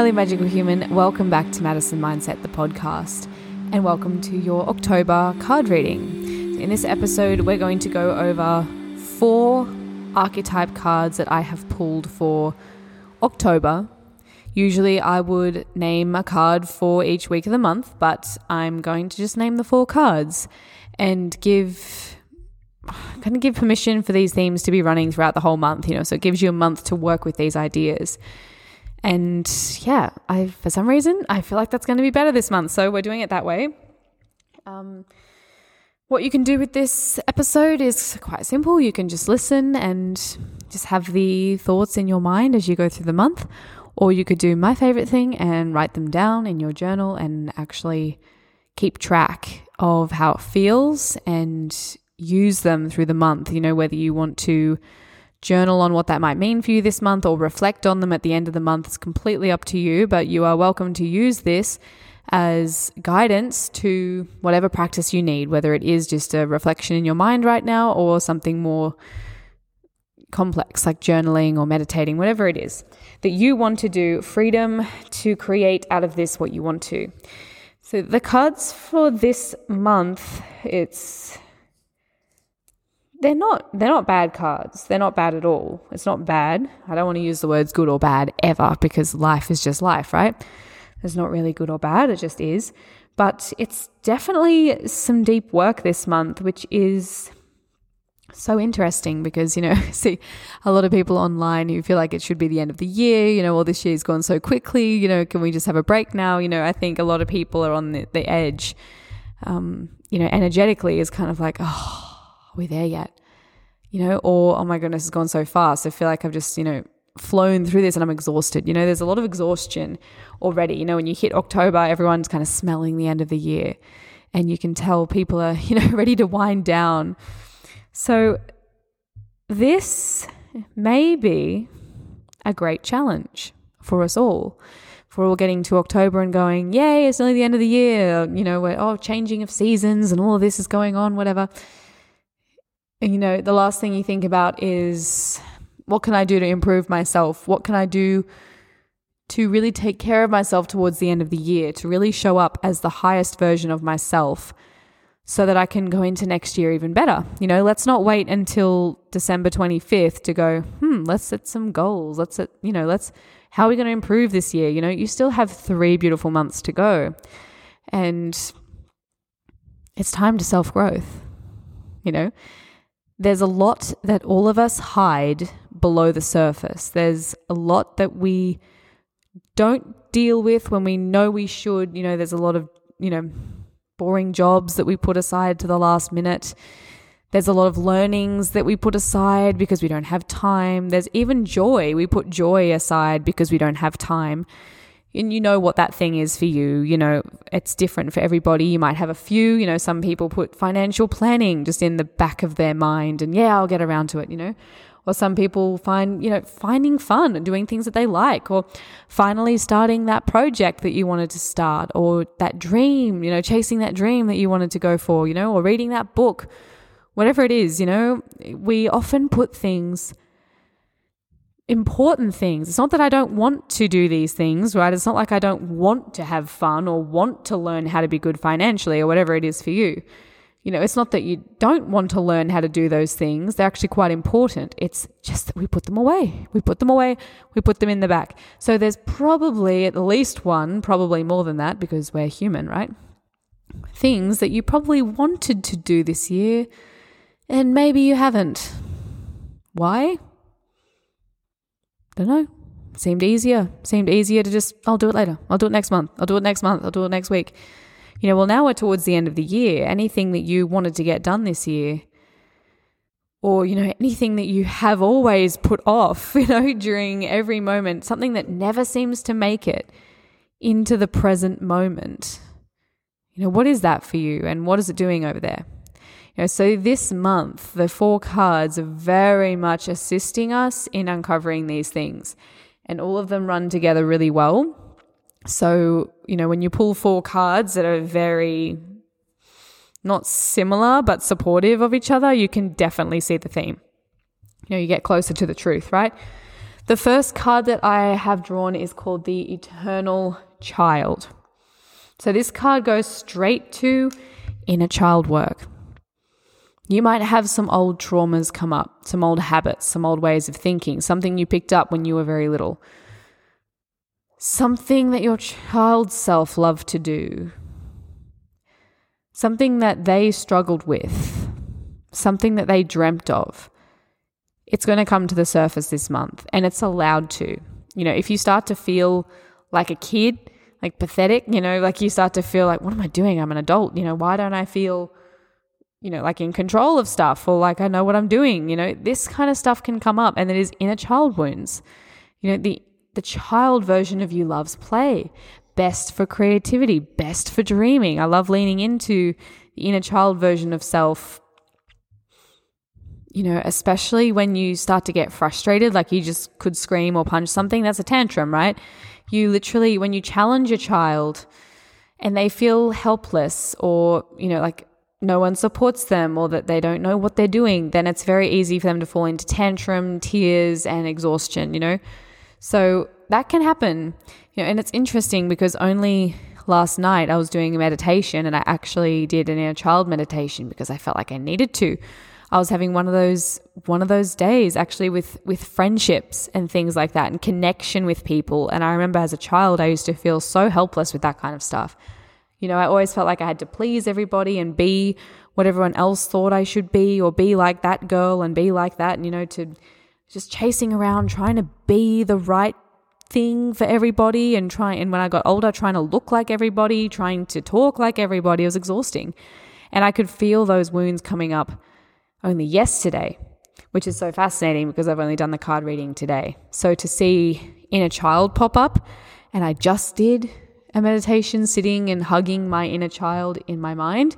Hello, Magical Human. Welcome back to Madison Mindset, the podcast, and welcome to your October card reading. In this episode, we're going to go over four archetype cards that I have pulled for October. Usually, I would name a card for each week of the month, but I'm going to just name the four cards and give kind of give permission for these themes to be running throughout the whole month, you know, so it gives you a month to work with these ideas. And yeah, I for some reason I feel like that's going to be better this month, so we're doing it that way. Um, what you can do with this episode is quite simple. You can just listen and just have the thoughts in your mind as you go through the month, or you could do my favorite thing and write them down in your journal and actually keep track of how it feels and use them through the month. You know, whether you want to journal on what that might mean for you this month or reflect on them at the end of the month is completely up to you, but you are welcome to use this as guidance to whatever practice you need, whether it is just a reflection in your mind right now or something more complex like journaling or meditating, whatever it is that you want to do, freedom to create out of this what you want to. So the cards for this month, it's they're not they're not bad cards. They're not bad at all. It's not bad. I don't want to use the words good or bad ever because life is just life, right? There's not really good or bad, it just is. But it's definitely some deep work this month, which is so interesting because, you know, see a lot of people online who feel like it should be the end of the year, you know, well, this year's gone so quickly, you know, can we just have a break now? You know, I think a lot of people are on the, the edge, um, you know, energetically is kind of like, oh, are we there yet? You know, or oh my goodness, it's gone so fast. I feel like I've just, you know, flown through this and I'm exhausted. You know, there's a lot of exhaustion already. You know, when you hit October, everyone's kind of smelling the end of the year and you can tell people are, you know, ready to wind down. So this may be a great challenge for us all. For all getting to October and going, yay, it's nearly the end of the year. You know, we're, oh, changing of seasons and all of this is going on, whatever you know, the last thing you think about is what can I do to improve myself? What can I do to really take care of myself towards the end of the year, to really show up as the highest version of myself so that I can go into next year even better? You know, let's not wait until December 25th to go, hmm, let's set some goals. Let's set, you know, let's, how are we going to improve this year? You know, you still have three beautiful months to go. And it's time to self growth, you know? There's a lot that all of us hide below the surface. There's a lot that we don't deal with when we know we should. You know, there's a lot of, you know, boring jobs that we put aside to the last minute. There's a lot of learnings that we put aside because we don't have time. There's even joy. We put joy aside because we don't have time and you know what that thing is for you. You know, it's different for everybody. You might have a few, you know, some people put financial planning just in the back of their mind and yeah, I'll get around to it, you know. Or some people find, you know, finding fun and doing things that they like, or finally starting that project that you wanted to start, or that dream, you know, chasing that dream that you wanted to go for, you know, or reading that book, whatever it is, you know. We often put things important things. It's not that I don't want to do these things, right? It's not like I don't want to have fun or want to learn how to be good financially or whatever it is for you. You know, it's not that you don't want to learn how to do those things. They're actually quite important. It's just that we put them away. We put them away. We put them in the back. So there's probably at least one, probably more than that because we're human, right? Things that you probably wanted to do this year and maybe you haven't. Why? Don't know. Seemed easier. Seemed easier to just, I'll do it later. I'll do it next month. I'll do it next month. I'll do it next week. You know, well, now we're towards the end of the year. Anything that you wanted to get done this year, or, you know, anything that you have always put off, you know, during every moment, something that never seems to make it into the present moment. You know, what is that for you and what is it doing over there? You know, so this month, the four cards are very much assisting us in uncovering these things, and all of them run together really well. So, you know, when you pull four cards that are very not similar but supportive of each other, you can definitely see the theme. You know, you get closer to the truth, right? The first card that I have drawn is called the Eternal Child. So this card goes straight to inner child work. You might have some old traumas come up, some old habits, some old ways of thinking, something you picked up when you were very little. Something that your child self loved to do. Something that they struggled with. Something that they dreamt of. It's going to come to the surface this month and it's allowed to. You know, if you start to feel like a kid, like pathetic, you know, like you start to feel like, what am I doing? I'm an adult. You know, why don't I feel you know, like in control of stuff or like I know what I'm doing. You know, this kind of stuff can come up and it is inner child wounds. You know, the the child version of you loves play, best for creativity, best for dreaming. I love leaning into the inner child version of self. You know, especially when you start to get frustrated, like you just could scream or punch something, that's a tantrum, right? You literally, when you challenge a child and they feel helpless or, you know, like no one supports them or that they don't know what they're doing, then it's very easy for them to fall into tantrum, tears, and exhaustion, you know? So that can happen. You know, and it's interesting because only last night I was doing a meditation and I actually did an inner child meditation because I felt like I needed to. I was having one of those one of those days actually with with friendships and things like that and connection with people. And I remember as a child I used to feel so helpless with that kind of stuff. You know, I always felt like I had to please everybody and be what everyone else thought I should be or be like that girl and be like that, and, you know, to just chasing around trying to be the right thing for everybody and trying and when I got older trying to look like everybody, trying to talk like everybody it was exhausting. And I could feel those wounds coming up only yesterday, which is so fascinating because I've only done the card reading today. So to see inner child pop up and I just did a meditation, sitting and hugging my inner child in my mind,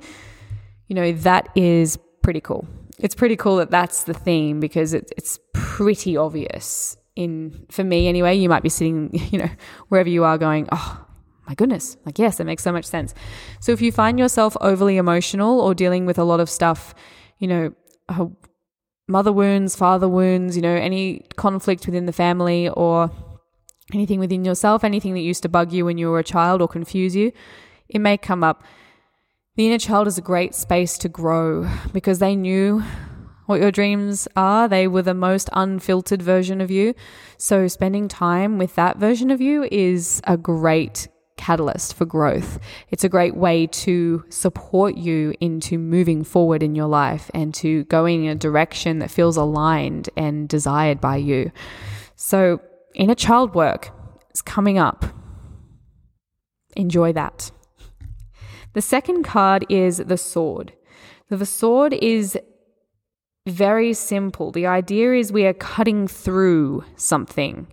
you know, that is pretty cool. It's pretty cool that that's the theme because it, it's pretty obvious in for me anyway. You might be sitting, you know, wherever you are, going, oh my goodness, like yes, that makes so much sense. So if you find yourself overly emotional or dealing with a lot of stuff, you know, uh, mother wounds, father wounds, you know, any conflict within the family or anything within yourself, anything that used to bug you when you were a child or confuse you, it may come up. The inner child is a great space to grow because they knew what your dreams are. They were the most unfiltered version of you. So, spending time with that version of you is a great catalyst for growth. It's a great way to support you into moving forward in your life and to going in a direction that feels aligned and desired by you. So, inner child work is coming up. Enjoy that. The second card is the sword. The sword is very simple. The idea is we are cutting through something,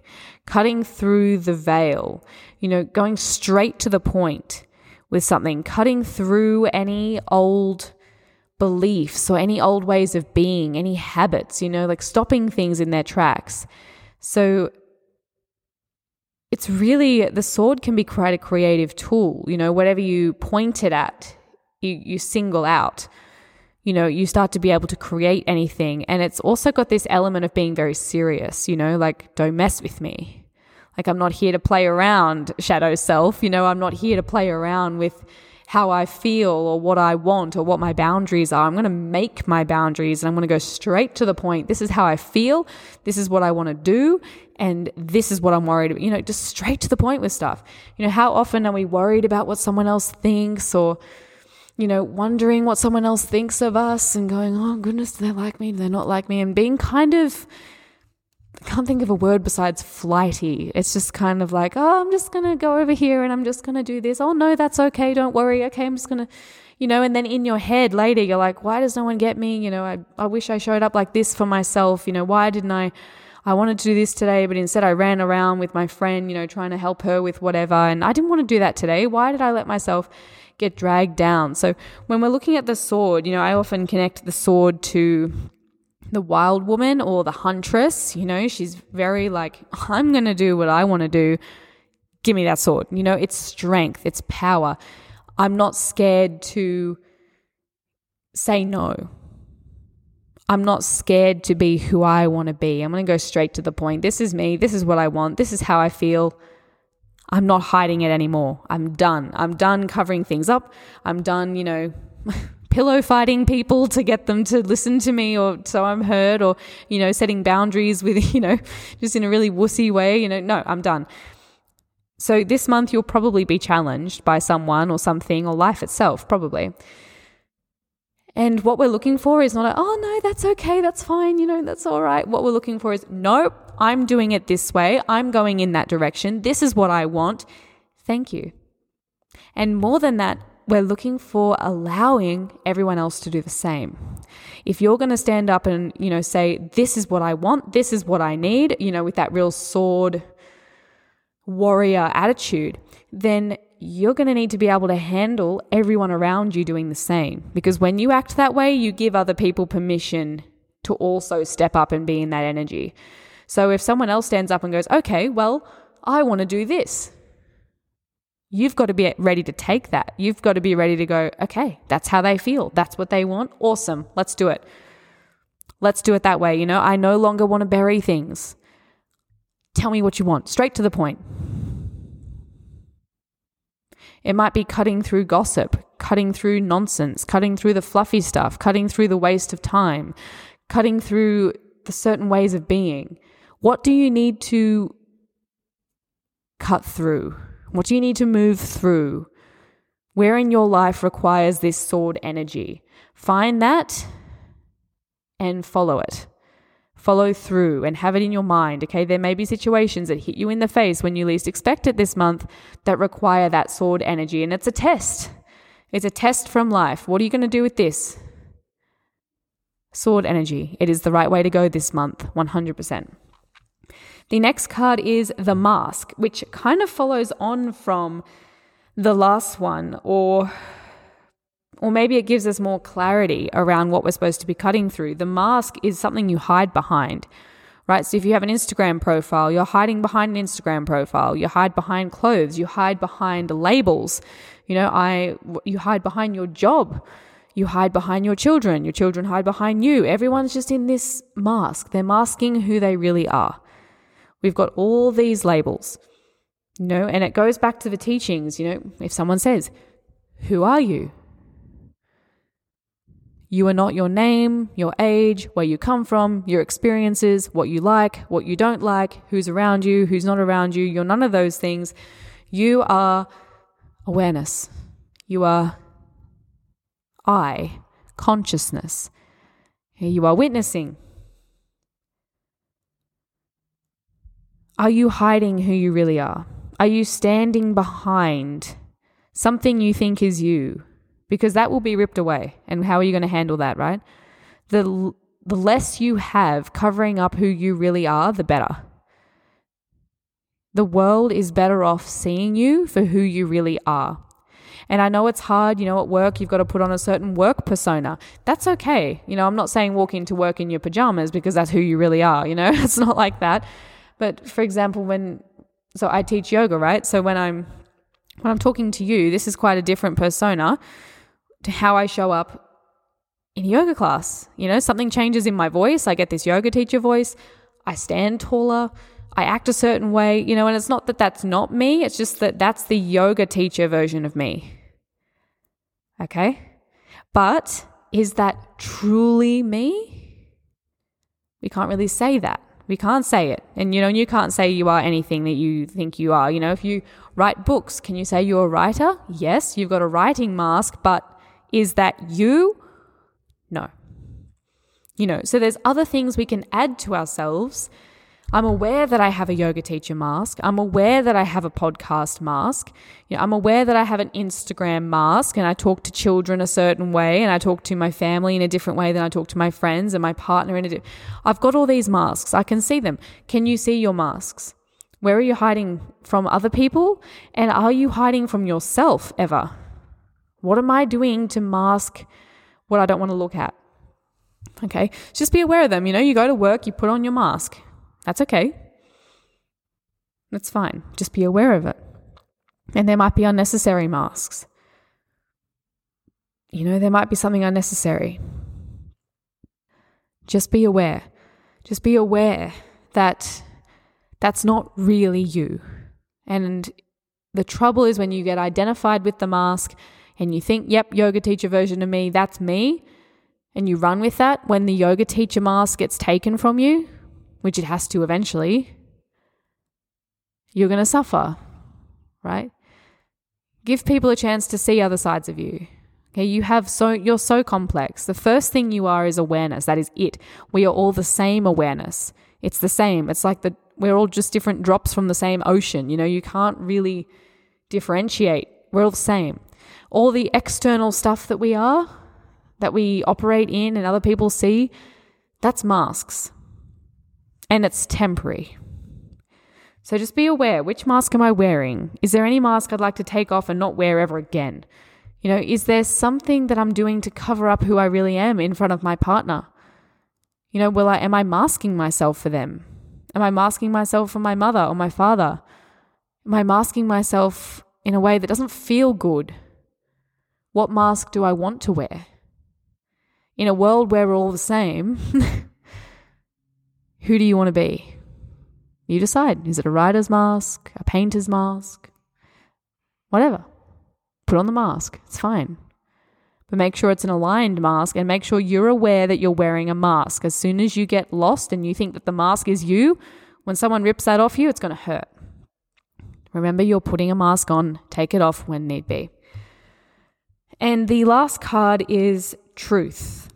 cutting through the veil, you know, going straight to the point with something, cutting through any old beliefs or any old ways of being, any habits, you know, like stopping things in their tracks. So it's really the sword can be quite a creative tool. You know, whatever you point it at, you, you single out. You know, you start to be able to create anything. And it's also got this element of being very serious, you know, like, don't mess with me. Like, I'm not here to play around, shadow self. You know, I'm not here to play around with how I feel or what I want or what my boundaries are. I'm going to make my boundaries and I'm going to go straight to the point. This is how I feel. This is what I want to do. And this is what I'm worried about. You know, just straight to the point with stuff. You know, how often are we worried about what someone else thinks or, you know, wondering what someone else thinks of us and going, oh, goodness, they like me, they're not like me, and being kind of I can't think of a word besides flighty. It's just kind of like, oh, I'm just going to go over here and I'm just going to do this. Oh, no, that's okay. Don't worry. Okay, I'm just going to, you know, and then in your head later, you're like, why does no one get me? You know, I, I wish I showed up like this for myself. You know, why didn't I? I wanted to do this today, but instead I ran around with my friend, you know, trying to help her with whatever. And I didn't want to do that today. Why did I let myself get dragged down? So when we're looking at the sword, you know, I often connect the sword to the wild woman or the huntress. You know, she's very like, I'm going to do what I want to do. Give me that sword. You know, it's strength, it's power. I'm not scared to say no. I'm not scared to be who I want to be. I'm going to go straight to the point. This is me. This is what I want. This is how I feel. I'm not hiding it anymore. I'm done. I'm done covering things up. I'm done, you know, pillow fighting people to get them to listen to me or so I'm heard or, you know, setting boundaries with, you know, just in a really wussy way. You know, no, I'm done. So this month you'll probably be challenged by someone or something or life itself, probably. And what we're looking for is not a, oh no, that's okay, that's fine, you know, that's all right. What we're looking for is, nope, I'm doing it this way. I'm going in that direction. This is what I want. Thank you. And more than that, we're looking for allowing everyone else to do the same. If you're going to stand up and, you know, say, this is what I want, this is what I need, you know, with that real sword warrior attitude, then you're going to need to be able to handle everyone around you doing the same. Because when you act that way, you give other people permission to also step up and be in that energy. So if someone else stands up and goes, okay, well, I want to do this, you've got to be ready to take that. You've got to be ready to go, okay, that's how they feel. That's what they want. Awesome. Let's do it. Let's do it that way. You know, I no longer want to bury things. Tell me what you want, straight to the point. It might be cutting through gossip, cutting through nonsense, cutting through the fluffy stuff, cutting through the waste of time, cutting through the certain ways of being. What do you need to cut through? What do you need to move through? Where in your life requires this sword energy? Find that and follow it follow through and have it in your mind. Okay, there may be situations that hit you in the face when you least expect it this month that require that sword energy, and it's a test. It's a test from life. What are you going to do with this? Sword energy. It is the right way to go this month, 100%. The next card is the mask, which kind of follows on from the last one, or or maybe it gives us more clarity around what we're supposed to be cutting through. The mask is something you hide behind, right? So if you have an Instagram profile, you're hiding behind an Instagram profile. You hide behind clothes. You hide behind labels. You know, I you hide behind your job. You hide behind your children. Your children hide behind you. Everyone's just in this mask. They're masking who they really are. We've got all these labels. You know, and it goes back to the teachings, you know, if someone says, "Who are you?" You are not your name, your age, where you come from, your experiences, what you like, what you don't like, who's around you, who's not around you. You're none of those things. You are awareness. You are I, consciousness. You are witnessing. Are you hiding who you really are? Are you standing behind something you think is you? because that will be ripped away. And how are you going to handle that, right? The, the less you have covering up who you really are, the better. The world is better off seeing you for who you really are. And I know it's hard, you know, at work, you've got to put on a certain work persona. That's okay. You know, I'm not saying walk into work in your pajamas because that's who you really are, you know, it's not like that. But for example, when, so I teach yoga, right? So when I'm, when I'm talking to you, this is quite a different persona to how I show up in yoga class. You know, something changes in my voice. I get this yoga teacher voice. I stand taller. I act a certain way, you know, and it's not that that's not me, it's just that that's the yoga teacher version of me. Okay? But is that truly me? We can't really say that. We can't say it. And you know, you can't say you are anything that you think you are. You know, if you write books, can you say you're a writer? Yes, you've got a writing mask, but is that you? No. You know, so there's other things we can add to ourselves. I'm aware that I have a yoga teacher mask. I'm aware that I have a podcast mask. You know, I'm aware that I have an Instagram mask and I talk to children a certain way and I talk to my family in a different way than I talk to my friends and my partner in a di- I've got all these masks. I can see them. Can you see your masks? Where are you hiding from other people? And are you hiding from yourself ever? What am I doing to mask what I don't want to look at? Okay, just be aware of them. You know, you go to work, you put on your mask. That's okay. That's fine. Just be aware of it. And there might be unnecessary masks. You know, there might be something unnecessary. just be aware. Just be aware that that's not really you. And the trouble is when you get identified with the mask and you think, yep, yoga teacher version of me, that's me, and you run with that, when the yoga teacher mask gets taken from you, which it has to eventually, you're going to suffer, right? Give people a chance to see other sides of you. Okay, you have so you're so complex. The first thing you are is awareness. That is it. We are all the same awareness. It's the same. It's like the we're all just different drops from the same ocean. You know, you can't really differentiate. We're all the same. All the external stuff that we are, that we operate in and other people see, that's masks. And it's temporary. So just be aware which mask am I wearing? Is there any mask I'd like to take off and not wear ever again? You know, is there something that I'm doing to cover up who I really am in front of my partner? You know, will I am I masking myself for them? Am I masking myself for my mother or my father? Am I masking myself in a way that doesn't feel good? What mask do I want to wear? In a world where we're all the same, who do you want to be? You decide. Is it a writer's mask, a painter's mask? Whatever. Put on the mask. It's fine. But make sure it's an aligned mask and make sure you're aware that you're wearing a mask. As soon as you get lost and you think that the mask is you, when someone rips that off you, it's going to hurt. Remember, you're putting a mask on, take it off when need be. And the last card is truth.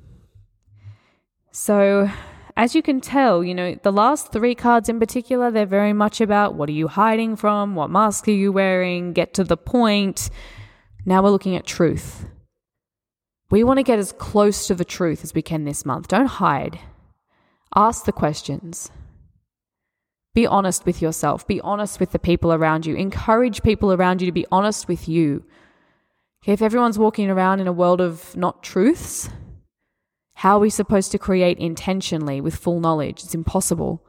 So as you can tell, you know, the last three cards in particular, they're very much about what are you hiding from? What mask are you wearing? Get to the point. Now we're looking at truth. We want to get as close to the truth as we can this month. Don't hide. Ask the questions. Be honest with yourself. Be honest with the people around you. Encourage people around you to be honest with you. Okay, if everyone's walking around in a world of not truths, how are we supposed to create intentionally with full knowledge? It's impossible.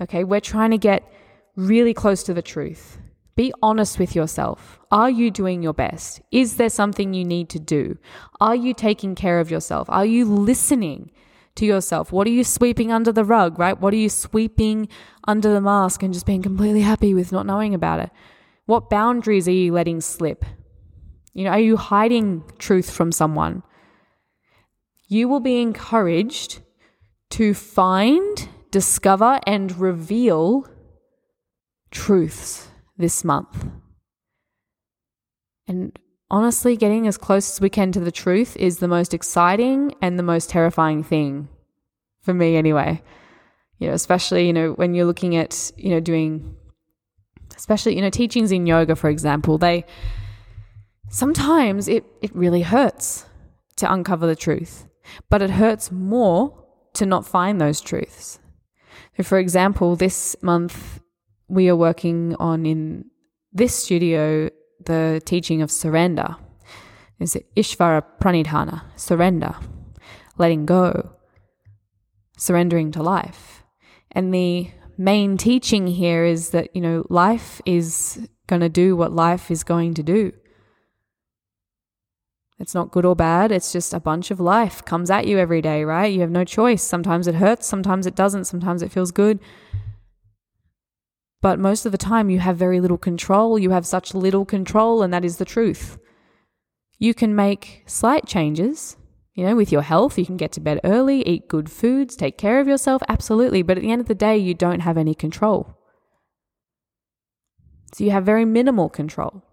Okay, we're trying to get really close to the truth. Be honest with yourself. Are you doing your best? Is there something you need to do? Are you taking care of yourself? Are you listening to yourself? What are you sweeping under the rug, right? What are you sweeping under the mask and just being completely happy with not knowing about it? What boundaries are you letting slip? You know, are you hiding truth from someone? You will be encouraged to find, discover, and reveal truths this month. And honestly, getting as close as we can to the truth is the most exciting and the most terrifying thing for me, anyway. You know, especially, you know, when you're looking at, you know, doing, especially, you know, teachings in yoga, for example, they sometimes it, it really hurts to uncover the truth. But it hurts more to not find those truths. So, for example, this month we are working on in this studio the teaching of surrender. Is Ishvara Pranidhana, surrender, letting go, surrendering to life. And the main teaching here is that, you know, life is going to do what life is going to do. It's not good or bad. It's just a bunch of life comes at you every day, right? You have no choice. Sometimes it hurts, sometimes it doesn't, sometimes it feels good. But most of the time, you have very little control. You have such little control, and that is the truth. You can make slight changes, you know, with your health. You can get to bed early, eat good foods, take care of yourself, absolutely. But at the end of the day, you don't have any control. So you have very minimal control.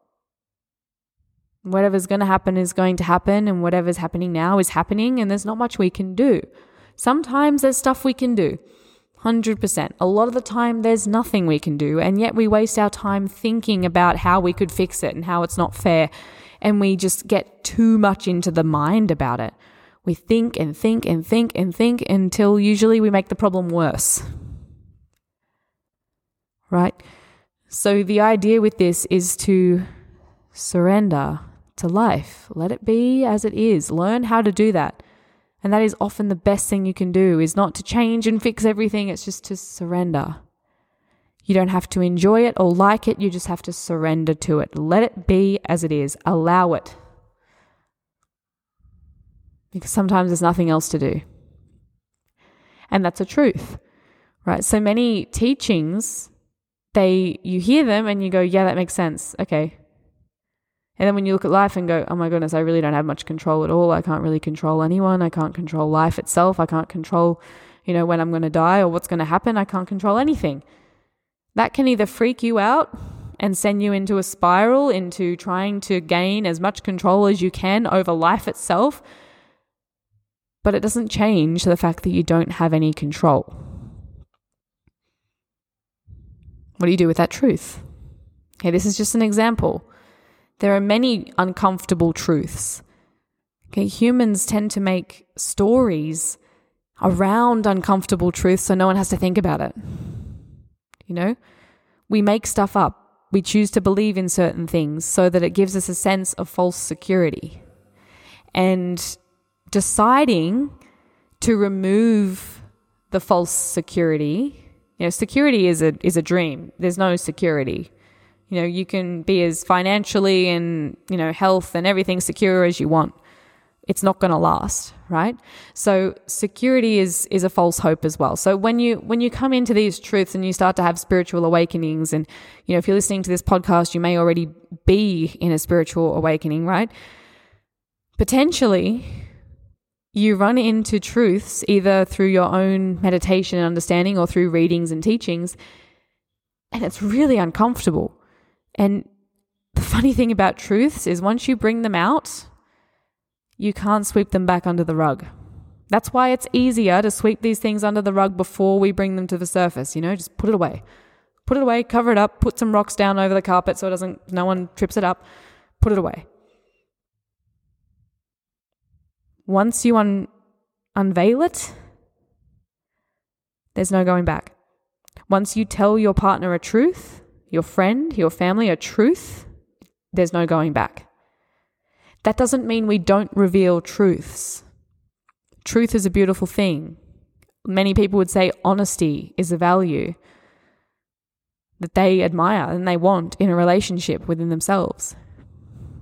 Whatever's going to happen is going to happen, and whatever's happening now is happening, and there's not much we can do. Sometimes there's stuff we can do. 100%. A lot of the time, there's nothing we can do, and yet we waste our time thinking about how we could fix it and how it's not fair, and we just get too much into the mind about it. We think and think and think and think until usually we make the problem worse. Right? So, the idea with this is to surrender to life. Let it be as it is. Learn how to do that. And that is often the best thing you can do is not to change and fix everything, it's just to surrender. You don't have to enjoy it or like it, you just have to surrender to it. Let it be as it is. Allow it. Because sometimes there's nothing else to do. And that's a truth, right? So many teachings, they, you hear them and you go, yeah, that makes sense. Okay. And then when you look at life and go, oh my goodness, I really don't have much control at all. I can't really control anyone. I can't control life itself. I can't control, you know, when I'm going to die or what's going to happen. I can't control anything. That can either freak you out and send you into a spiral into trying to gain as much control as you can over life itself. But it doesn't change the fact that you don't have any control. What do you do with that truth? Okay, this is just an example. There are many uncomfortable truths. Okay, humans tend to make stories around uncomfortable truths so no one has to think about it. You know, we make stuff up. We choose to believe in certain things so that it gives us a sense of false security. And deciding to remove the false security, you know, security is a is a dream. There's no security. You know, you can be as financially and, you know, health and everything secure as you want. It's not going to last, right? So security is is a false hope as well. So when you when you come into these truths and you start to have spiritual awakenings and you know, if you're listening to this podcast, you may already be in a spiritual awakening, right? Potentially you run into truths either through your own meditation and understanding or through readings and teachings and it's really uncomfortable and the funny thing about truths is once you bring them out, you can't sweep them back under the rug. That's why it's easier to sweep these things under the rug before we bring them to the surface, you know, just put it away. Put it away, cover it up, put some rocks down over the carpet so it doesn't no one trips it up. Put it away. Once you un- unveil it, there's no going back. Once you tell your partner a truth, your friend, your family a truth, there's no going back. That doesn't mean we don't reveal truths. Truth is a beautiful thing. Many people would say honesty is a value that they admire and they want in a relationship within themselves.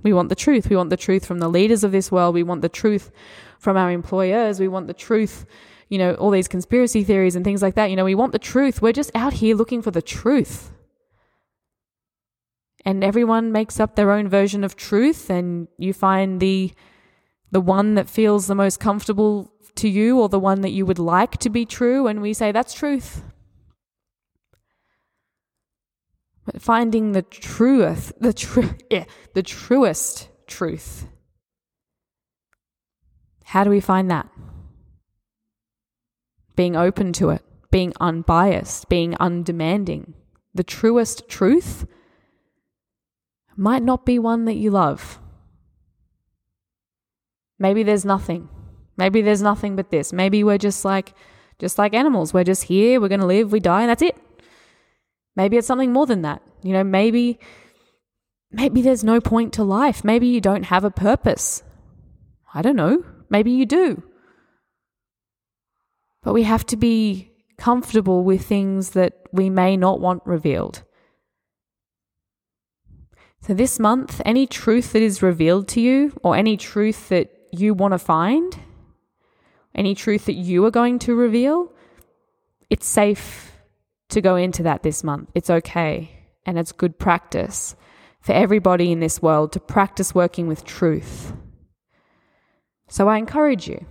We want the truth. We want the truth from the leaders of this world. We want the truth from our employers. We want the truth, you know, all these conspiracy theories and things like that. You know, we want the truth. We're just out here looking for the truth and everyone makes up their own version of truth and you find the the one that feels the most comfortable to you or the one that you would like to be true and we say that's truth. But finding the truth the tru- yeah, the truest truth. How do we find that? Being open to it being unbiased being undemanding. The truest truth might not be one that you love. Maybe there's nothing. Maybe there's nothing but this. Maybe we're just like just like animals. We're just here, we're going to live, we die, and that's it. Maybe it's something more than that. You know, maybe maybe there's no point to life. Maybe you don't have a purpose. I don't know. Maybe you do. But we have to be comfortable with things that we may not want revealed. So, this month, any truth that is revealed to you, or any truth that you want to find, any truth that you are going to reveal, it's safe to go into that this month. It's okay. And it's good practice for everybody in this world to practice working with truth. So, I encourage you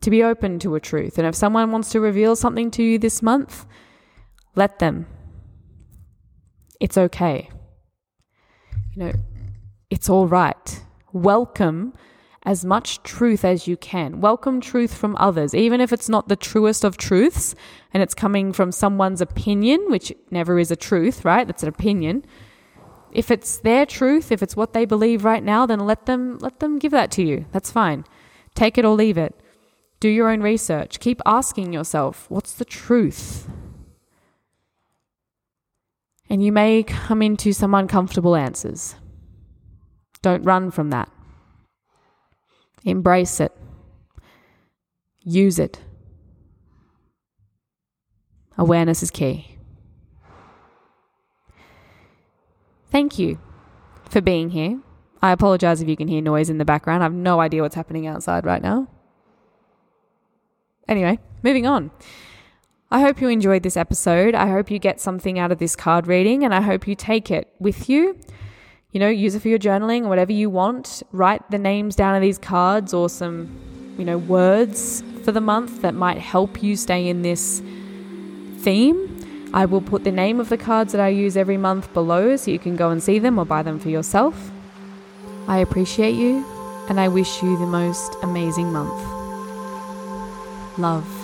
to be open to a truth. And if someone wants to reveal something to you this month, let them. It's okay you know, it's all right. Welcome as much truth as you can. Welcome truth from others, even if it's not the truest of truths and it's coming from someone's opinion, which never is a truth, right? That's an opinion. If it's their truth, if it's what they believe right now, then let them let them give that to you. That's fine. Take it or leave it. Do your own research. Keep asking yourself, what's the truth? And you may come into some uncomfortable answers. Don't run from that. Embrace it. Use it. Awareness is key. Thank you for being here. I apologize if you can hear noise in the background. I have no idea what's happening outside right now. Anyway, moving on. I hope you enjoyed this episode. I hope you get something out of this card reading and I hope you take it with you. You know, use it for your journaling or whatever you want. Write the names down of these cards or some, you know, words for the month that might help you stay in this theme. I will put the name of the cards that I use every month below so you can go and see them or buy them for yourself. I appreciate you and I wish you the most amazing month. Love.